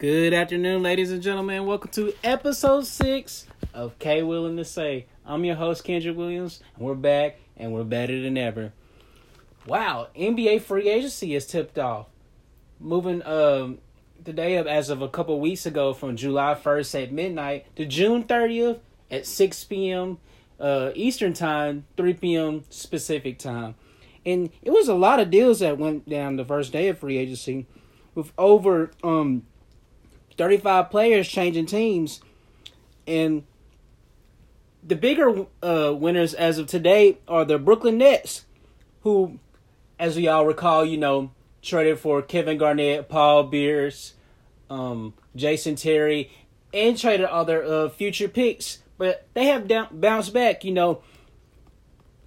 Good afternoon, ladies and gentlemen. Welcome to episode six of K Willing to Say. I'm your host, Kendrick Williams, and we're back, and we're better than ever. Wow, NBA free agency is tipped off. Moving um the day of as of a couple weeks ago from July 1st at midnight to June 30th at 6 p.m. Uh, Eastern time, 3 p.m. Pacific time. And it was a lot of deals that went down the first day of free agency with over um 35 players changing teams. And the bigger uh, winners as of today are the Brooklyn Nets, who, as we all recall, you know, traded for Kevin Garnett, Paul Pierce, um, Jason Terry, and traded other uh, future picks. But they have down, bounced back, you know,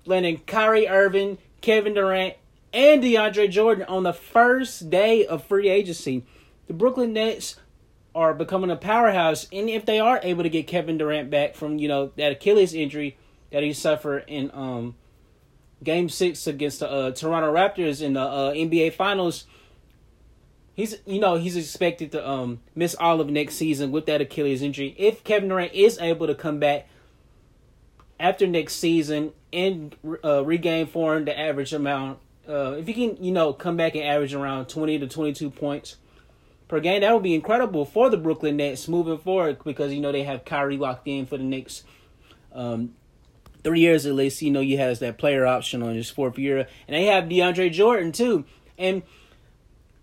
landing Kyrie Irving, Kevin Durant, and DeAndre Jordan on the first day of free agency. The Brooklyn Nets are becoming a powerhouse, and if they are able to get Kevin Durant back from you know that Achilles injury that he suffered in um Game Six against the uh, Toronto Raptors in the uh, NBA Finals, he's you know he's expected to um miss all of next season with that Achilles injury. If Kevin Durant is able to come back after next season and uh, regain form, the average amount, uh, if he can you know come back and average around twenty to twenty two points per game. That would be incredible for the Brooklyn Nets moving forward because you know they have Kyrie locked in for the next um, three years at least. You know he has that player option on his fourth year, and they have DeAndre Jordan too, and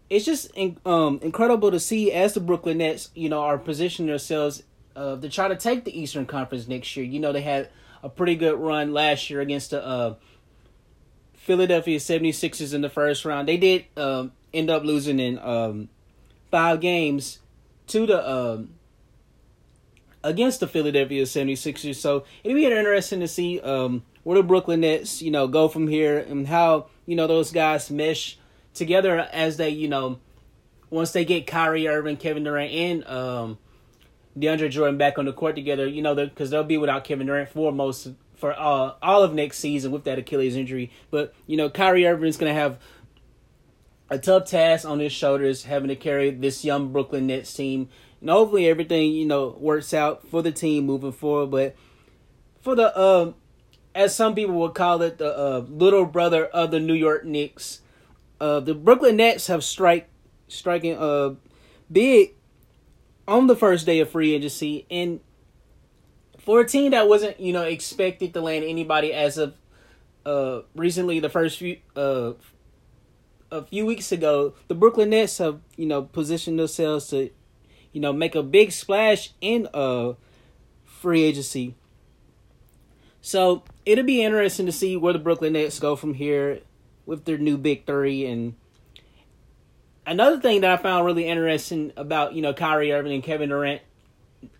it's just um, incredible to see as the Brooklyn Nets, you know, are positioning themselves uh, to try to take the Eastern Conference next year. You know they had a pretty good run last year against the uh, Philadelphia 76ers in the first round. They did um, end up losing in um, five games to the um, against the Philadelphia 76ers. So it'll be interesting to see um, where the Brooklyn Nets, you know, go from here and how, you know, those guys mesh together as they, you know, once they get Kyrie Irving, Kevin Durant, and um, DeAndre Jordan back on the court together, you know, because they'll be without Kevin Durant for most for uh, all of next season with that Achilles injury. But you know, Kyrie Irving's gonna have a tough task on his shoulders having to carry this young Brooklyn Nets team. And hopefully everything, you know, works out for the team moving forward. But for the uh, as some people would call it, the uh, little brother of the New York Knicks, uh, the Brooklyn Nets have strike striking uh big on the first day of free agency and for a team that wasn't, you know, expected to land anybody as of uh recently the first few uh a few weeks ago, the Brooklyn Nets have you know positioned themselves to, you know, make a big splash in uh free agency. So it'll be interesting to see where the Brooklyn Nets go from here with their new big three. And another thing that I found really interesting about you know Kyrie Irving and Kevin Durant,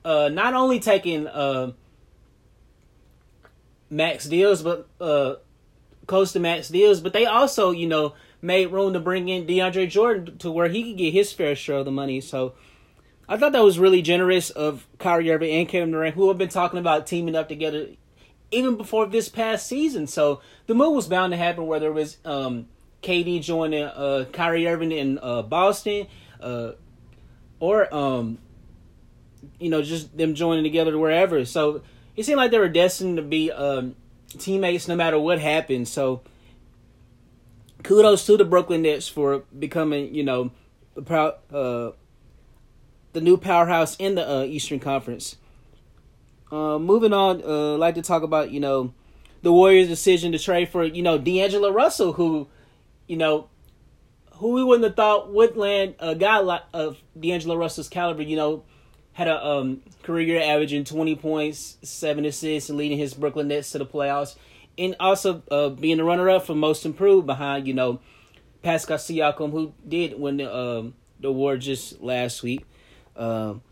uh, not only taking uh max deals, but uh close to max deals, but they also you know made room to bring in DeAndre Jordan to where he could get his fair share of the money. So I thought that was really generous of Kyrie Irving and Kevin Durant, who have been talking about teaming up together even before this past season. So the move was bound to happen, whether it was um, KD joining uh, Kyrie Irving in uh, Boston, uh, or um, you know just them joining together wherever. So it seemed like they were destined to be um, teammates no matter what happened. So kudos to the Brooklyn Nets for becoming, you know, the uh, the new powerhouse in the uh, Eastern Conference. Uh, moving on, uh, I'd like to talk about, you know, the Warriors' decision to trade for, you know, D'Angelo Russell, who, you know, who we wouldn't have thought would land a guy like of D'Angelo Russell's caliber, you know, had a um, career averaging 20 points, 7 assists, and leading his Brooklyn Nets to the playoffs and also uh, being the runner up for most improved behind you know Pascal Siakam, who did win the um, the award just last week. Um,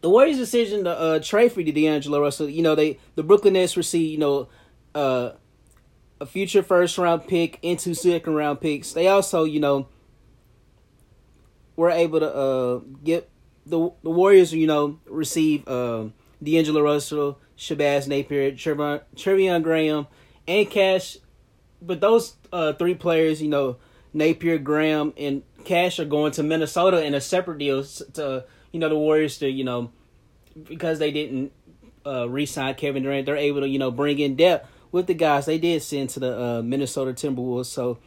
the Warriors' decision to uh, trade for D'Angelo Russell, you know, they the Brooklyn Nets received you know, uh, a future first round pick into second round picks. They also, you know, were able to uh, get the the Warriors, you know, receive uh, D'Angelo Russell, Shabazz Napier, Treveon, Graham, and Cash. But those uh, three players, you know, Napier, Graham, and Cash are going to Minnesota in a separate deal to you know the Warriors to you know because they didn't uh, re-sign Kevin Durant, they're able to you know bring in depth with the guys they did send to the uh, Minnesota Timberwolves. So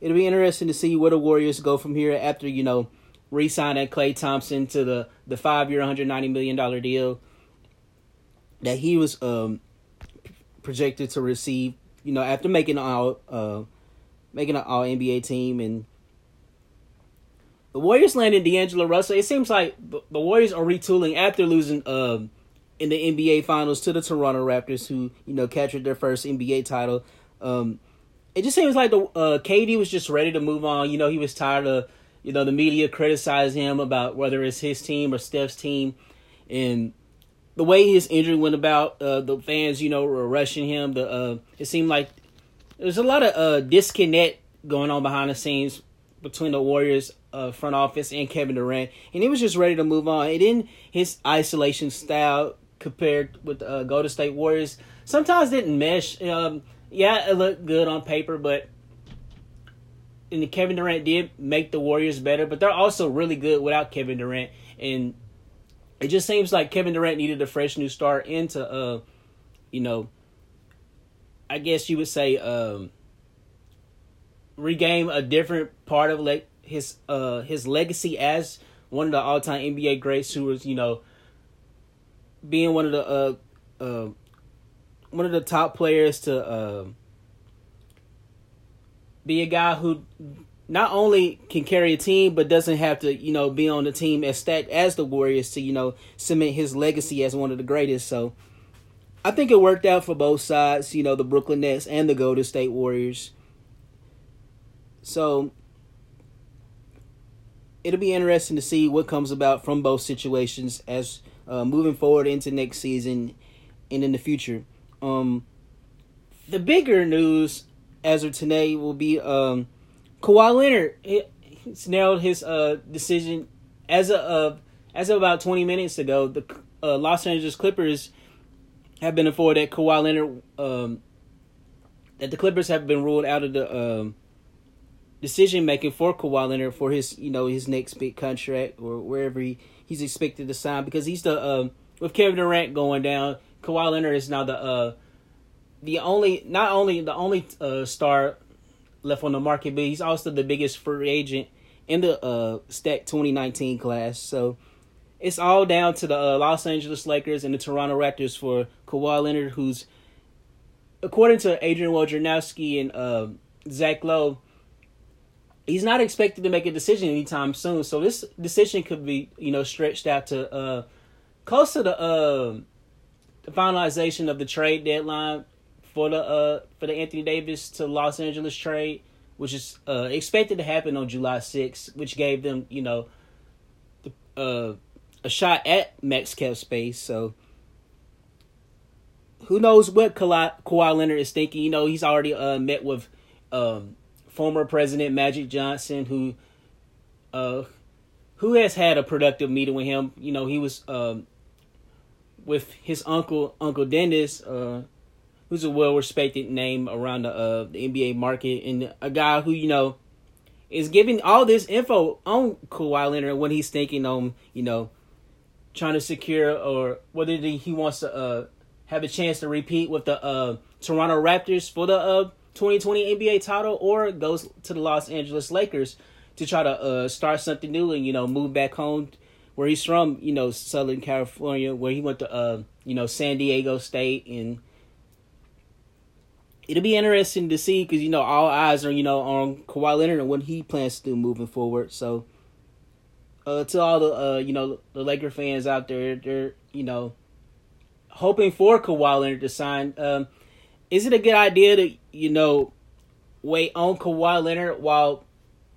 it'll be interesting to see where the Warriors go from here after you know re-signing Klay Thompson to the the five year, 190 million dollar deal that he was um, projected to receive. You know after making all uh, making an All NBA team and the Warriors landed D'Angelo Russell. It seems like the Warriors are retooling after losing um, in the NBA Finals to the Toronto Raptors, who you know captured their first NBA title. Um, it just seems like the uh, KD was just ready to move on. You know, he was tired of you know the media criticizing him about whether it's his team or Steph's team, and the way his injury went about. Uh, the fans, you know, were rushing him. The uh, it seemed like there's a lot of uh, disconnect going on behind the scenes between the Warriors uh, front office and Kevin Durant, and he was just ready to move on. And then his isolation style compared with the uh, Golden State Warriors sometimes didn't mesh. Um, yeah, it looked good on paper, but and Kevin Durant did make the Warriors better, but they're also really good without Kevin Durant. And it just seems like Kevin Durant needed a fresh new start into, uh, you know, I guess you would say, um, regain a different part of like his uh his legacy as one of the all time NBA greats who was, you know, being one of the uh uh one of the top players to uh, be a guy who not only can carry a team but doesn't have to, you know, be on the team as stacked as the Warriors to, you know, cement his legacy as one of the greatest. So I think it worked out for both sides, you know, the Brooklyn Nets and the Golden State Warriors. So it'll be interesting to see what comes about from both situations as uh, moving forward into next season and in the future. Um, the bigger news as of today will be um, Kawhi Leonard. He, nailed his uh, decision as of uh, as of about twenty minutes ago. The uh, Los Angeles Clippers have been informed that Kawhi Leonard um, that the Clippers have been ruled out of the um, decision making for Kawhi Leonard for his you know his next big contract or wherever he, he's expected to sign because he's the um, with Kevin Durant going down, Kawhi Leonard is now the uh, the only not only the only uh, star left on the market, but he's also the biggest free agent in the uh, Stack 2019 class. So it's all down to the uh, Los Angeles Lakers and the Toronto Raptors for Kawhi Leonard, who's according to Adrian Wojnarowski and uh, Zach Lowe he's not expected to make a decision anytime soon. So this decision could be, you know, stretched out to uh, close to the uh, the finalization of the trade deadline for the uh, for the Anthony Davis to Los Angeles trade, which is uh, expected to happen on July 6th, which gave them, you know, the, uh, a shot at max cap space. So who knows what Kawhi, Kawhi Leonard is thinking? You know, he's already uh, met with um, former President Magic Johnson, who uh, who has had a productive meeting with him. You know, he was um, with his uncle, Uncle Dennis, uh, who's a well respected name around the, uh, the NBA market, and a guy who you know is giving all this info on Kawhi Leonard when he's thinking on you know trying to secure or whether he wants to uh, have a chance to repeat with the uh, Toronto Raptors for the uh, 2020 NBA title or goes to the Los Angeles Lakers to try to uh, start something new and you know move back home where he's from, you know, Southern California, where he went to uh, you know, San Diego State and it'll be interesting to see because you know all eyes are you know on Kawhi Leonard and what he plans to do moving forward. So, uh, to all the uh, you know the Laker fans out there, they're you know hoping for Kawhi Leonard to sign. Um, is it a good idea to you know wait on Kawhi Leonard while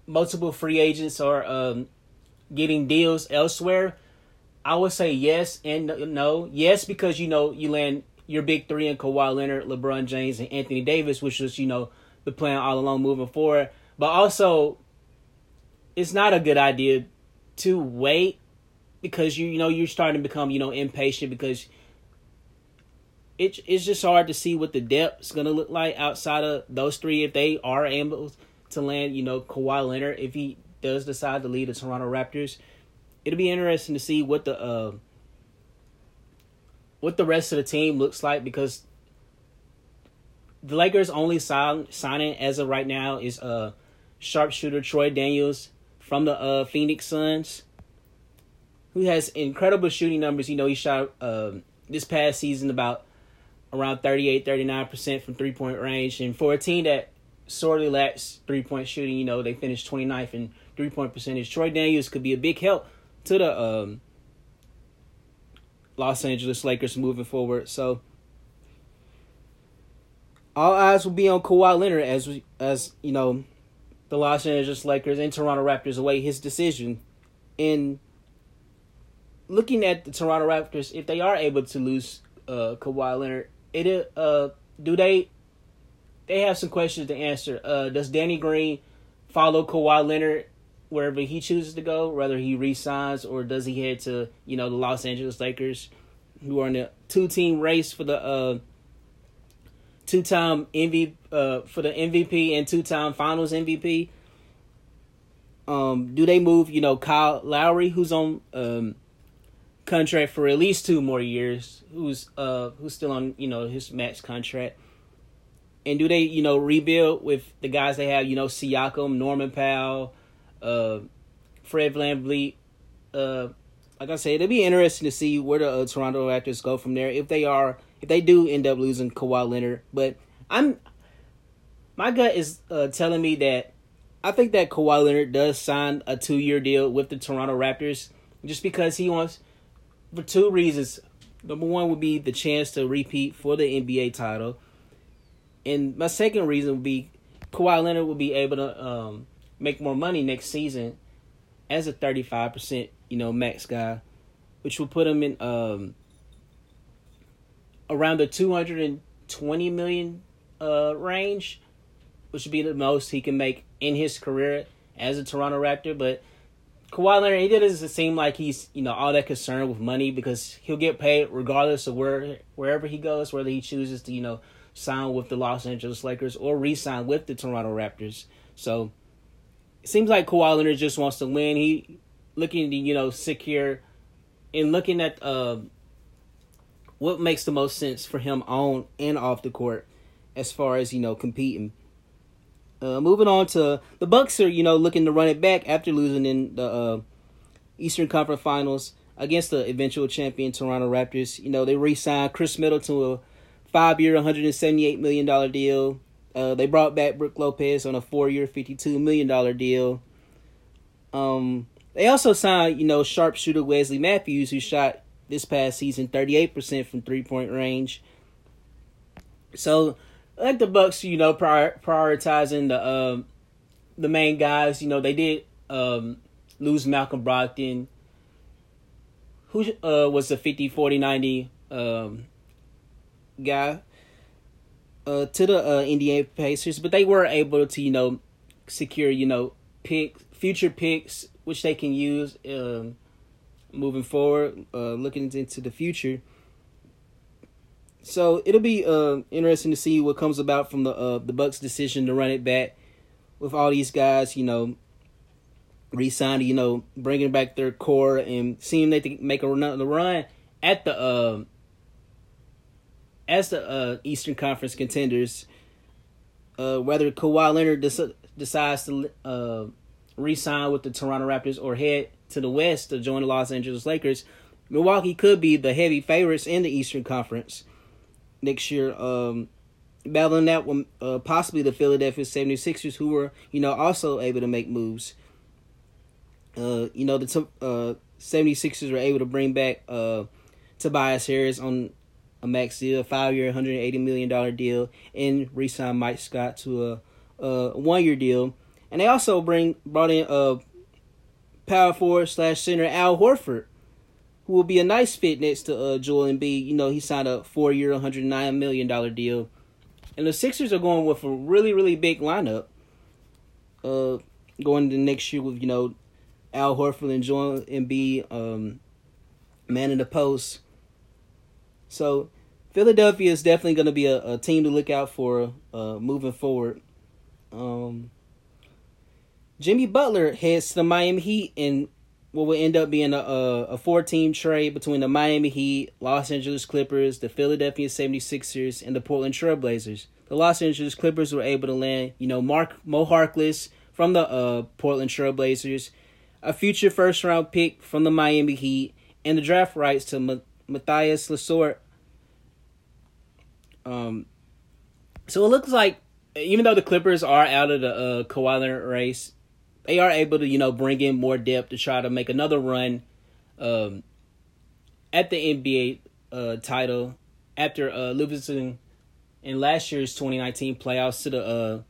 multiple free agents are um, getting deals elsewhere? I would say yes and no. Yes, because you know you land your big three in Kawhi Leonard, LeBron James, and Anthony Davis, which was you know the plan all along moving forward. But also, it's not a good idea to wait because you you know you're starting to become you know impatient because it, it's just hard to see what the depth's gonna look like outside of those three if they are able to land. You know, Kawhi Leonard if he does decide to lead the Toronto Raptors, it'll be interesting to see what the uh, what the rest of the team looks like because the Lakers' only sign, signing as of right now is uh sharpshooter Troy Daniels from the uh, Phoenix Suns, who has incredible shooting numbers. You know, he shot um, this past season about around 38, 39% from three point range. And for a team that sorely lacks three point shooting, you know, they finished 29th in three point percentage. Troy Daniels could be a big help to the um, Los Angeles Lakers moving forward. So all eyes will be on Kawhi Leonard as we, as you know the Los Angeles Lakers and Toronto Raptors await his decision. In looking at the Toronto Raptors, if they are able to lose uh, Kawhi Leonard, it uh do they they have some questions to answer. Uh, does Danny Green follow Kawhi Leonard wherever he chooses to go, whether he resigns or does he head to you know the Los Angeles Lakers, who are in a two team race for the uh, two time MVP uh, for the MVP and two time Finals MVP. Um, do they move you know Kyle Lowry, who's on um, contract for at least two more years, who's uh who's still on you know his max contract. And do they you know rebuild with the guys they have? You know Siakam, Norman Powell, uh, Fred VanVleet. Uh, like I said, it'll be interesting to see where the uh, Toronto Raptors go from there. If they are, if they do end up losing Kawhi Leonard, but I'm, my gut is uh, telling me that I think that Kawhi Leonard does sign a two year deal with the Toronto Raptors just because he wants for two reasons. Number one would be the chance to repeat for the NBA title, and my second reason would be Kawhi Leonard will be able to um, make more money next season as a thirty five percent, you know, max guy, which will put him in um, around the two hundred and twenty million uh, range, which would be the most he can make in his career as a Toronto Raptor, but Kawhi Leonard, he doesn't seem like he's you know all that concerned with money because he'll get paid regardless of where wherever he goes, whether he chooses to you know sign with the Los Angeles Lakers or re-sign with the Toronto Raptors. So seems like Kawhi Leonard just wants to win. He looking to you know secure and looking at uh, what makes the most sense for him on and off the court as far as you know competing. Uh, moving on to the Bucks are you know looking to run it back after losing in the uh, Eastern Conference Finals against the eventual champion Toronto Raptors. You know they re-signed Khris Middleton to a five-year, 178 million dollar deal. Uh, they brought back Brook Lopez on a four-year, 52 million dollar deal. Um, they also signed you know sharpshooter Wesley Matthews, who shot this past season 38% from three-point range. So like the Bucks, you know, prior, prioritizing the um, the main guys. You know, they did um, lose Malcolm Brogdon, who uh, was a 50, 40, 90 um, guy uh, to the uh, Indiana Pacers, but they were able to, you know, secure, you know, pick future picks which they can use um, moving forward, uh, looking into the future. So it'll be uh, interesting to see what comes about from the uh, the Bucks' decision to run it back with all these guys. You know, re-signing, you know, bringing back their core and seeing they can make a run, the run at the uh, as the uh, Eastern Conference contenders. Uh, whether Kawhi Leonard des- decides to uh, re-sign with the Toronto Raptors or head to the West to join the Los Angeles Lakers, Milwaukee could be the heavy favorites in the Eastern Conference next year. Um, battling that one, uh, possibly the Philadelphia 76ers, who were, you know, also able to make moves. Uh, you know, the t- uh, 76ers were able to bring back uh, Tobias Harris on a max deal, a five year, $180 million deal, and re sign Mike Scott to a, a one year deal. And they also bring brought in a power forward slash center Al Horford who will be a nice fit next to uh, Joel Embiid. You know, he signed a four-year, 109 million dollar deal, and the Sixers are going with a really, really big lineup. Uh, going into next year with you know Al Horford and Joel Embiid, um, man in the post. So Philadelphia is definitely going to be a, a, team to look out for uh, moving forward. Um, Jimmy Butler heads to the Miami Heat in what will end up being a, a, a four team trade between the Miami Heat, Los Angeles Clippers, the Philadelphia 76ers, and the Portland Trailblazers. The Los Angeles Clippers were able to land, you know, Mark Mo Harkless from the uh, Portland Trailblazers, a future first round pick from the Miami Heat, and the draft rights to M- Mathias Lessort. Um, so it looks like even though the Clippers are out of the uh, Kawhi Leonard race, they are able to you know bring in more depth to try to make another run um, at the NBA uh, title after uh, losing in last year's 2019 playoffs to the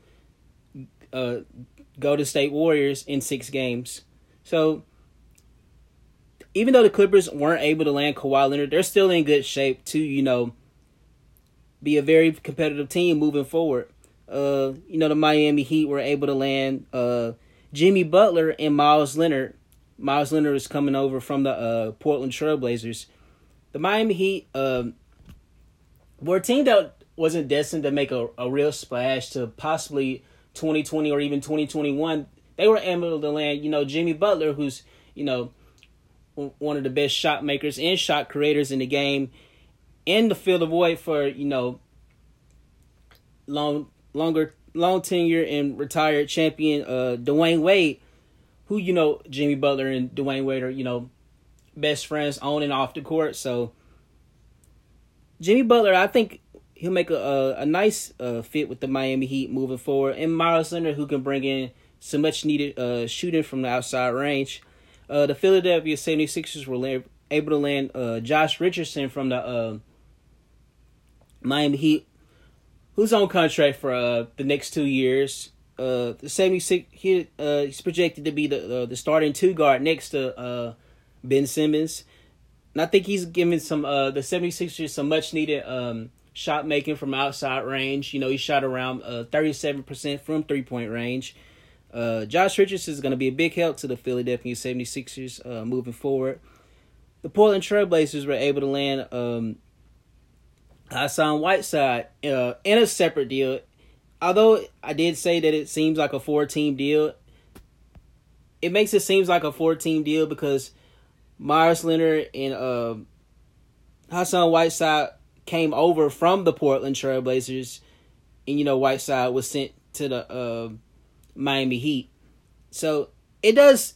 uh, uh, Golden State Warriors in six games. So even though the Clippers weren't able to land Kawhi Leonard, they're still in good shape to you know be a very competitive team moving forward. Uh, you know the Miami Heat were able to land uh Jimmy Butler and Meyers Leonard. Meyers Leonard is coming over from the uh, Portland Trailblazers. The Miami Heat um, were a team that wasn't destined to make a, a real splash to possibly 2020 or even 2021. They were able to land, you know, Jimmy Butler, who's, you know, one of the best shot makers and shot creators in the game, and the field of void for, you know, long longer long tenure and retired champion uh Dwyane Wade, who you know Jimmy Butler and Dwyane Wade are you know best friends on and off the court. So Jimmy Butler, I think he'll make a a, a nice uh, fit with the Miami Heat moving forward, and Meyers Leonard who can bring in some much needed uh, shooting from the outside range. Uh, the Philadelphia 76ers were able to land uh, Josh Richardson from the uh, Miami Heat who's on contract for uh, the next two years. Uh, the 76 he uh, he's projected to be the uh, the starting two guard next to uh, Ben Simmons. And I think he's giving some uh, the 76ers some much needed um, shot making from outside range. You know, he shot around uh, 37% from three point range. Uh, Josh Richardson is going to be a big help to the Philadelphia 76ers uh, moving forward. The Portland Trailblazers were able to land um, Hassan Whiteside uh, in a separate deal. Although I did say that it seems like a four team deal, it makes it seems like a four team deal because Meyers Leonard and uh, Hassan Whiteside came over from the Portland Trailblazers, and you know Whiteside was sent to the uh, Miami Heat. So it does,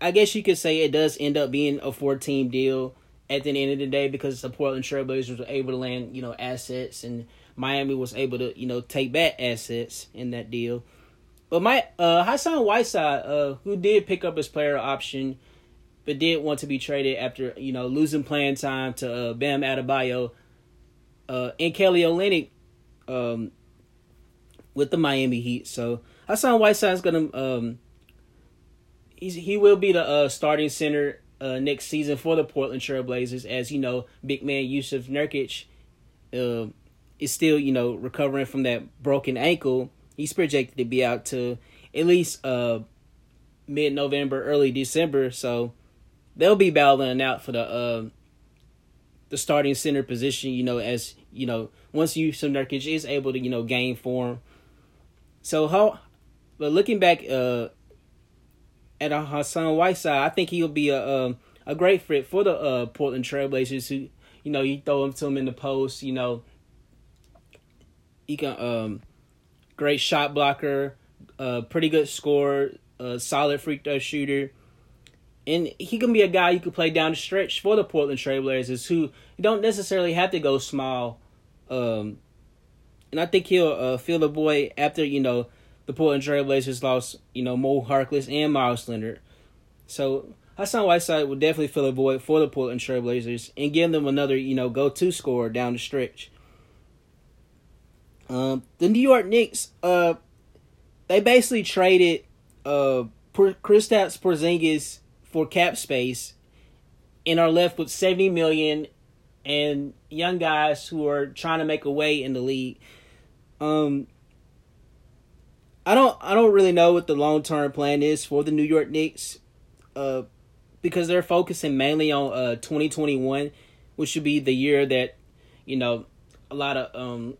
I guess you could say it does end up being a four team deal at the end of the day because the Portland Trailblazers were able to land, you know, assets and Miami was able to, you know, take back assets in that deal. But my uh Hassan Whiteside, uh, who did pick up his player option, but did want to be traded after, you know, losing playing time to uh, Bam Adebayo, uh, and Kelly Olynyk, um, with the Miami Heat. So Hassan Whiteside is gonna um, he's he will be the uh, starting center uh, next season for the Portland Trailblazers. As you know, big man Jusuf Nurkic uh, is still you know recovering from that broken ankle. He's projected to be out to at least uh, mid November, early December. So they'll be battling out for the uh, the starting center position. You know, as you know, once Jusuf Nurkic is able to you know gain form. So how, but looking back, uh, at a Hassan Whiteside, I think he'll be a a great fit for the uh, Portland Trailblazers. Who you know you throw him to him in the post. You know he can um great shot blocker, uh, pretty good scorer, uh, solid free throw shooter. And he can be a guy you could play down the stretch for the Portland Trailblazers who don't necessarily have to go small. Um, and I think he'll uh, fill the boy after, you know, the Portland Trailblazers lost, you know, Mo Harkless and Meyers Leonard. So Hassan Whiteside will definitely fill a void for the Portland Trailblazers and give them another, you know, go-to scorer down the stretch. Um, the New York Knicks, uh, they basically traded uh Kristaps Porzingis for cap space, and are left with 70 million and young guys who are trying to make a way in the league. Um I don't I don't really know what the long term plan is for the New York Knicks. Uh because they're focusing mainly on uh 2021, which should be the year that, you know, a lot of um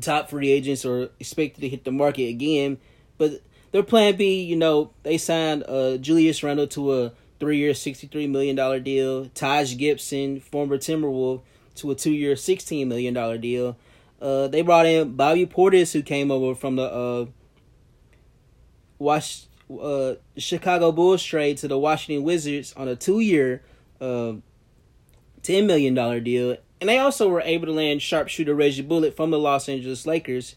top free agents are expected to hit the market again. But their plan B, you know, they signed uh Julius Randle to a three year sixty three million dollar deal. Taj Gibson, former Timberwolf, to a two year sixteen million dollar deal. Uh, they brought in Bobby Portis, who came over from the uh, uh, Chicago Bulls trade to the Washington Wizards on a two year, uh, ten million dollar deal. And they also were able to land sharpshooter Reggie Bullock from the Los Angeles Lakers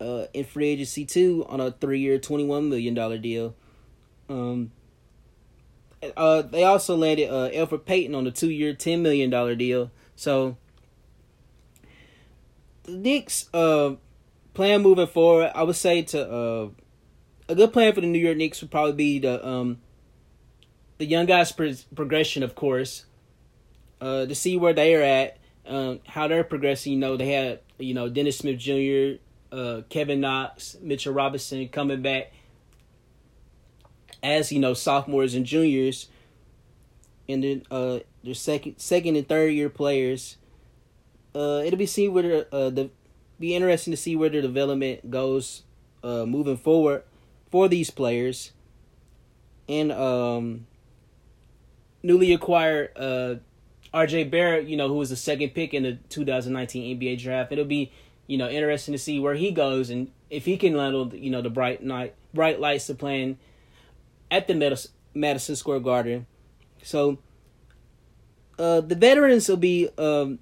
uh, in free agency too on a three year, twenty one million dollar deal. Um, uh, they also landed uh, Elfrid Payton on a two year, ten million dollar deal. So Knicks uh, plan moving forward, I would say to uh, a good plan for the New York Knicks would probably be the um, the young guys pro- progression, of course, uh, to see where they are at, um, how they're progressing. You know, they had you know Dennis Smith Jr., uh, Kevin Knox, Mitchell Robinson coming back as you know sophomores and juniors, and then uh, their second second and third year players. Uh, it'll be see where uh, the be interesting to see where their development goes uh, moving forward for these players. And um, newly acquired uh, R.J. Barrett, you know, who was the second pick in the 2019 NBA draft. It'll be you know interesting to see where he goes and if he can handle you know the bright night bright lights of playing at the Madison Square Garden. So uh, the veterans will be um,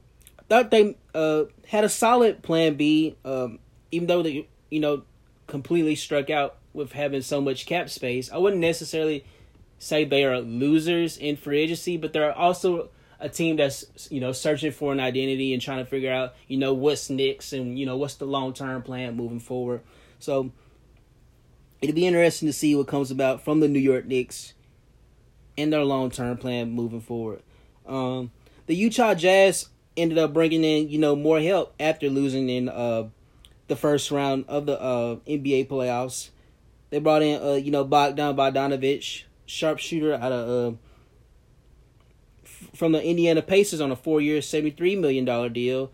thought they uh, had a solid plan B, um, even though they you know completely struck out with having so much cap space. I wouldn't necessarily say they are losers in free agency, but they're also a team that's you know searching for an identity and trying to figure out you know what's next and you know what's the long term plan moving forward. So it'll be interesting to see what comes about from the New York Knicks and their long term plan moving forward. Um, the Utah Jazz ended up bringing in you know more help after losing in uh, the first round of the uh, NBA playoffs. They brought in uh, you know Bogdan Bogdanovich, sharpshooter out of uh, from the Indiana Pacers on a four year, seventy three million dollar deal.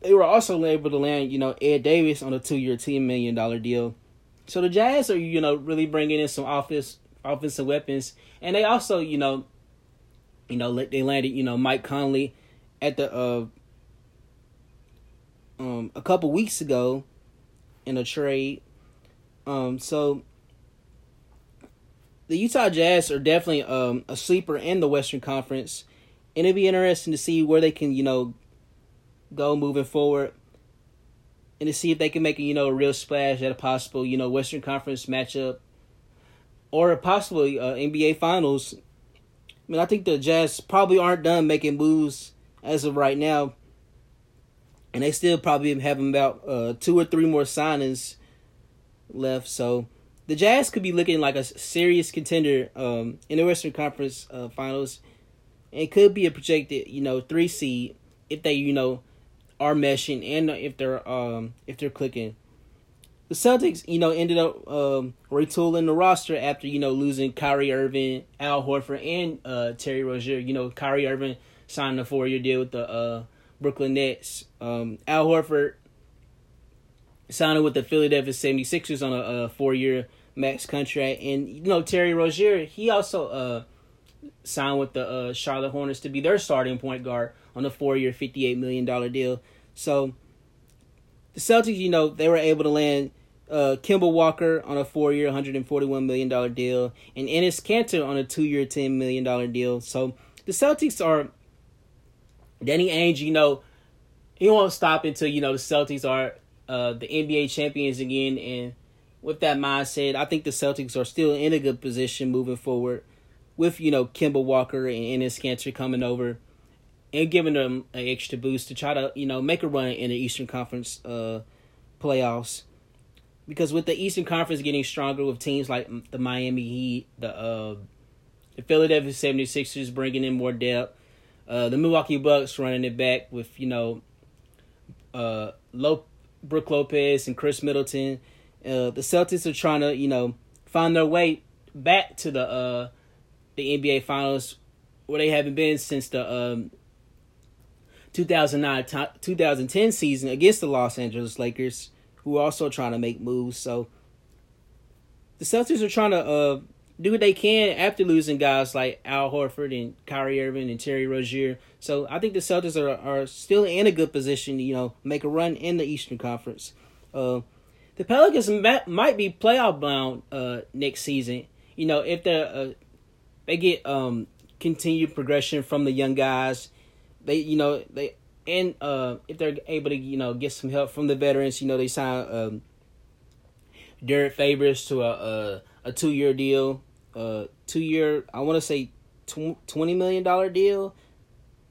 They were also able to land, you know, Ed Davis on a two year, ten million dollar deal. So the Jazz are, you know, really bringing in some offense, offensive weapons, and they also, you know, you know, they landed, you know, Mike Conley at the uh, um, a couple weeks ago in a trade. Um, so the Utah Jazz are definitely um, a sleeper in the Western Conference, and it'd be interesting to see where they can, you know, go moving forward and to see if they can make a you know a real splash at a possible you know Western Conference matchup or a possible uh, NBA Finals. I mean, I think the Jazz probably aren't done making moves as of right now, and they still probably have about uh, two or three more signings left. So the Jazz could be looking like a serious contender um, in the Western Conference uh, Finals. It could be a projected, you know, three seed if they, you know, are meshing and if they're um if they're clicking. The Celtics, you know, ended up um, retooling the roster after you know losing Kyrie Irving, Al Horford, and uh, Terry Rozier. You know, Kyrie Irving signed a four year deal with the uh, Brooklyn Nets. Um, Al Horford signed with the Philadelphia 76ers on a, a four year max contract, and you know Terry Rozier, he also uh, signed with the uh, Charlotte Hornets to be their starting point guard on a four year, $58 million deal. So the Celtics, you know, they were able to land uh, Kemba Walker on a four year, $141 million deal, and Enes Kanter on a two year, $10 million deal. So the Celtics are. Danny Ainge, you know, he won't stop until, you know, the Celtics are uh, the NBA champions again. And with that mindset, I think the Celtics are still in a good position moving forward with, you know, Kemba Walker and Enes Kanter coming over and giving them an extra boost to try to you know make a run in the Eastern Conference uh, playoffs. Because with the Eastern Conference getting stronger with teams like the Miami Heat, the uh, the Philadelphia 76ers bringing in more depth. Uh, the Milwaukee Bucks running it back with you know, uh, Lo- Brook Lopez and Khris Middleton. Uh, the Celtics are trying to you know find their way back to the uh, the NBA Finals where they haven't been since the um, 2009 t- 2010 season against the Los Angeles Lakers, who are also trying to make moves. So the Celtics are trying to uh, do what they can after losing guys like Al Horford and Kyrie Irving and Terry Rozier. So I think the Celtics are are still in a good position to you know make a run in the Eastern Conference. Uh, the Pelicans might, be playoff bound uh, next season. You know if they uh, they get um, continued progression from the young guys, they you know they and uh, if they're able to you know get some help from the veterans, you know they sign um, Derrick Favors to a a, a two year deal uh two year I want to say tw- twenty million dollar deal,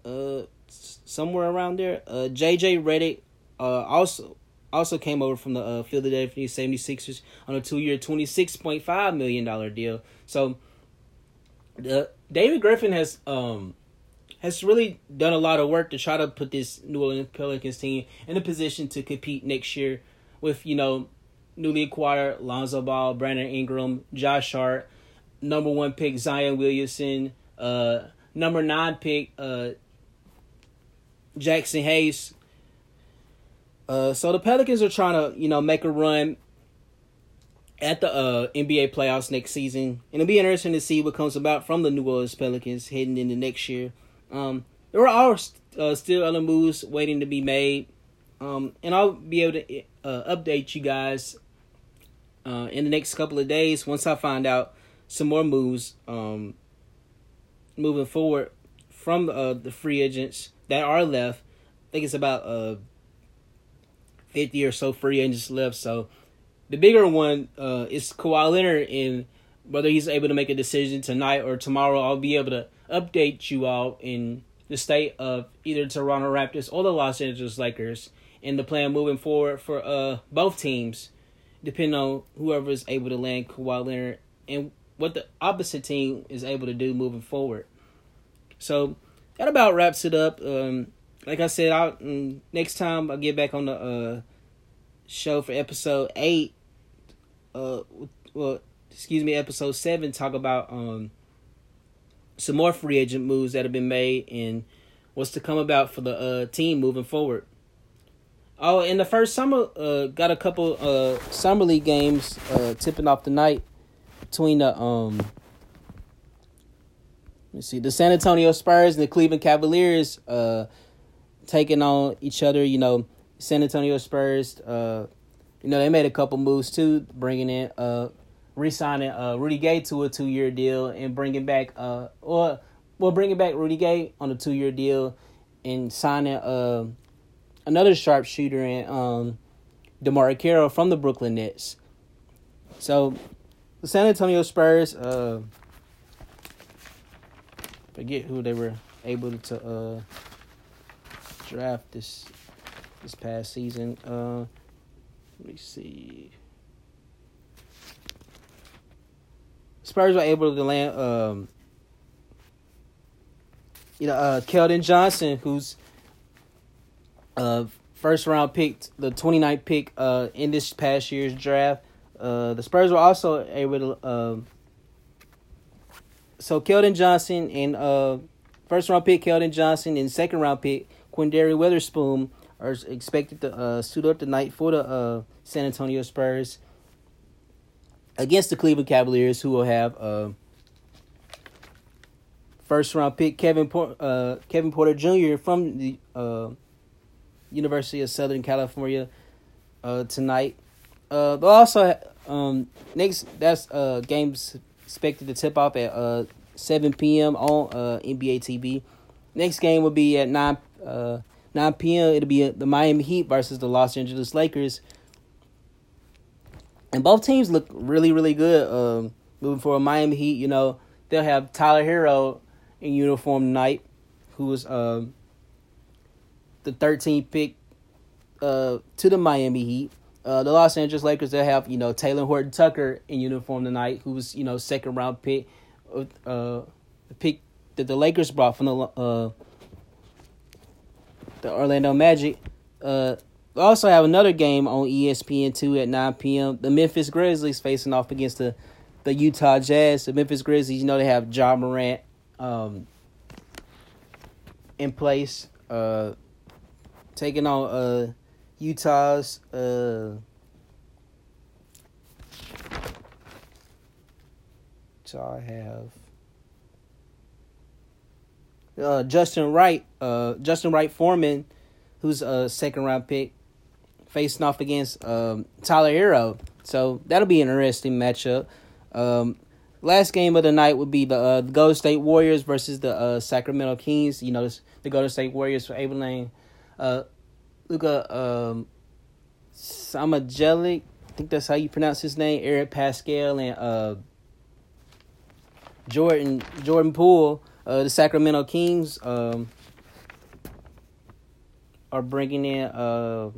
uh somewhere around there. Uh JJ Redick uh also also came over from the uh, Philadelphia 76ers on a two year twenty six point five million dollar deal. So the David Griffin has um has really done a lot of work to try to put this New Orleans Pelicans team in a position to compete next year with you know newly acquired Lonzo Ball, Brandon Ingram, Josh Hart, number one pick Zion Williamson, uh, number nine pick uh, Jaxson Hayes. Uh, so the Pelicans are trying to you know make a run at the uh, NBA playoffs next season, and it'll be interesting to see what comes about from the New Orleans Pelicans heading into next year. Um, there are uh, still other moves waiting to be made, um, and I'll be able to uh, update you guys uh, in the next couple of days once I find out some more moves um, moving forward from uh, the free agents that are left. I think it's about uh, 50 or so free agents left. So the bigger one uh, is Kawhi Leonard, and whether he's able to make a decision tonight or tomorrow, I'll be able to update you all in the state of either Toronto Raptors or the Los Angeles Lakers and the plan moving forward for uh, both teams, depending on whoever is able to land Kawhi Leonard and what the opposite team is able to do moving forward. So that about wraps it up. Um, like I said, I'll, mm, next time I get back on the uh, show for episode eight, uh, well, excuse me, episode seven, talk about um, some more free agent moves that have been made and what's to come about for the uh, team moving forward. Oh, in the first summer, uh, got a couple uh summer league games uh tipping off the night between the um. Let's see the San Antonio Spurs and the Cleveland Cavaliers uh taking on each other. You know, San Antonio Spurs. Uh, you know they made a couple moves too, bringing in uh, re-signing uh Rudy Gay to a two-year deal and bringing back uh or well bringing back Rudy Gay on a two-year deal and signing uh another sharpshooter in um DeMarre Carroll from the Brooklyn Nets. So the San Antonio Spurs uh forget who they were able to uh draft this this past season. Uh let me see. Spurs were able to land um you know uh Keldon Johnson who's uh first round pick the 29th pick uh in this past year's draft. Uh the Spurs were also able to um so Keldon Johnson and uh first round pick Keldon Johnson and second round pick Quinndary Weatherspoon are expected to uh suit up tonight for the uh San Antonio Spurs against the Cleveland Cavaliers, who will have uh, first round pick Kevin Por- uh, Kevin Porter Jr. from the uh, University of Southern California uh, tonight. Uh, but also um, next that's uh, games expected to tip off at uh, seven p.m. on uh, NBA TV. Next game will be at nine uh, nine p.m. It'll be the Miami Heat versus the Los Angeles Lakers and both teams look really, really good. Um, moving forward, Miami Heat, you know, they'll have Tyler Herro in uniform tonight, who was um, the 13th pick uh, to the Miami Heat. Uh, the Los Angeles Lakers, they'll have, you know, Talen Horton Tucker in uniform tonight, who was, you know, second round pick uh, the pick that the Lakers brought from the uh the Orlando Magic. Uh, we also have another game on ESPN two at nine p.m. The Memphis Grizzlies facing off against the the Utah Jazz. The Memphis Grizzlies, you know, they have Ja Morant um, in place, uh, taking on uh, Utah's. Uh, so I have uh, Justin Wright, uh, Justin Wright Foreman, who's a second round pick, facing off against um, Tyler Herro. So that'll be an interesting matchup. Um, last game of the night would be the, uh, Golden State Warriors versus the uh, Sacramento Kings. You know, the Golden State Warriors for Abilene. Uh, Luca um, Samajelic, I think that's how you pronounce his name. Eric Paschall and uh, Jordan Jordan Poole. Uh, the Sacramento Kings um, are bringing in. Uh,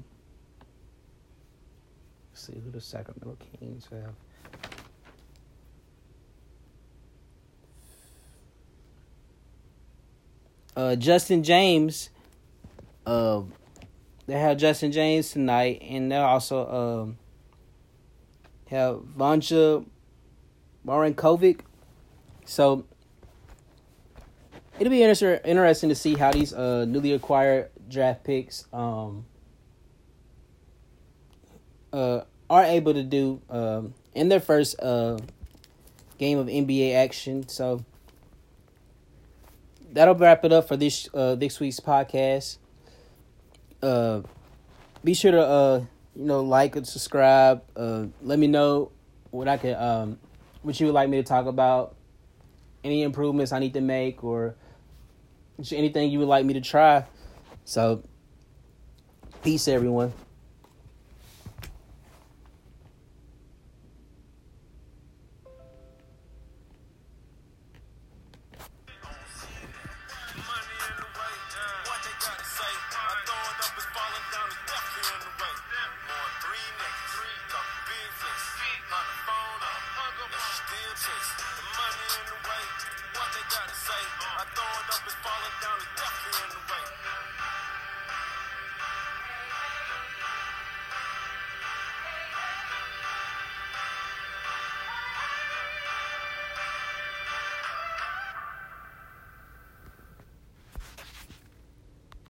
let's see who the Sacramento Kings have. Uh, Justin James. Uh, they have Justin James tonight, and they also um, have Vanja Marinkovic. So it'll be inter- interesting to see how these uh, newly acquired draft picks um, uh, are able to do um, in their first uh, game of NBA action. So that'll wrap it up for this uh, this week's podcast. Uh, be sure to uh, you know like and subscribe. Uh, let me know what I can um, what you would like me to talk about. Any improvements I need to make or anything you would like me to try. So, peace, everyone.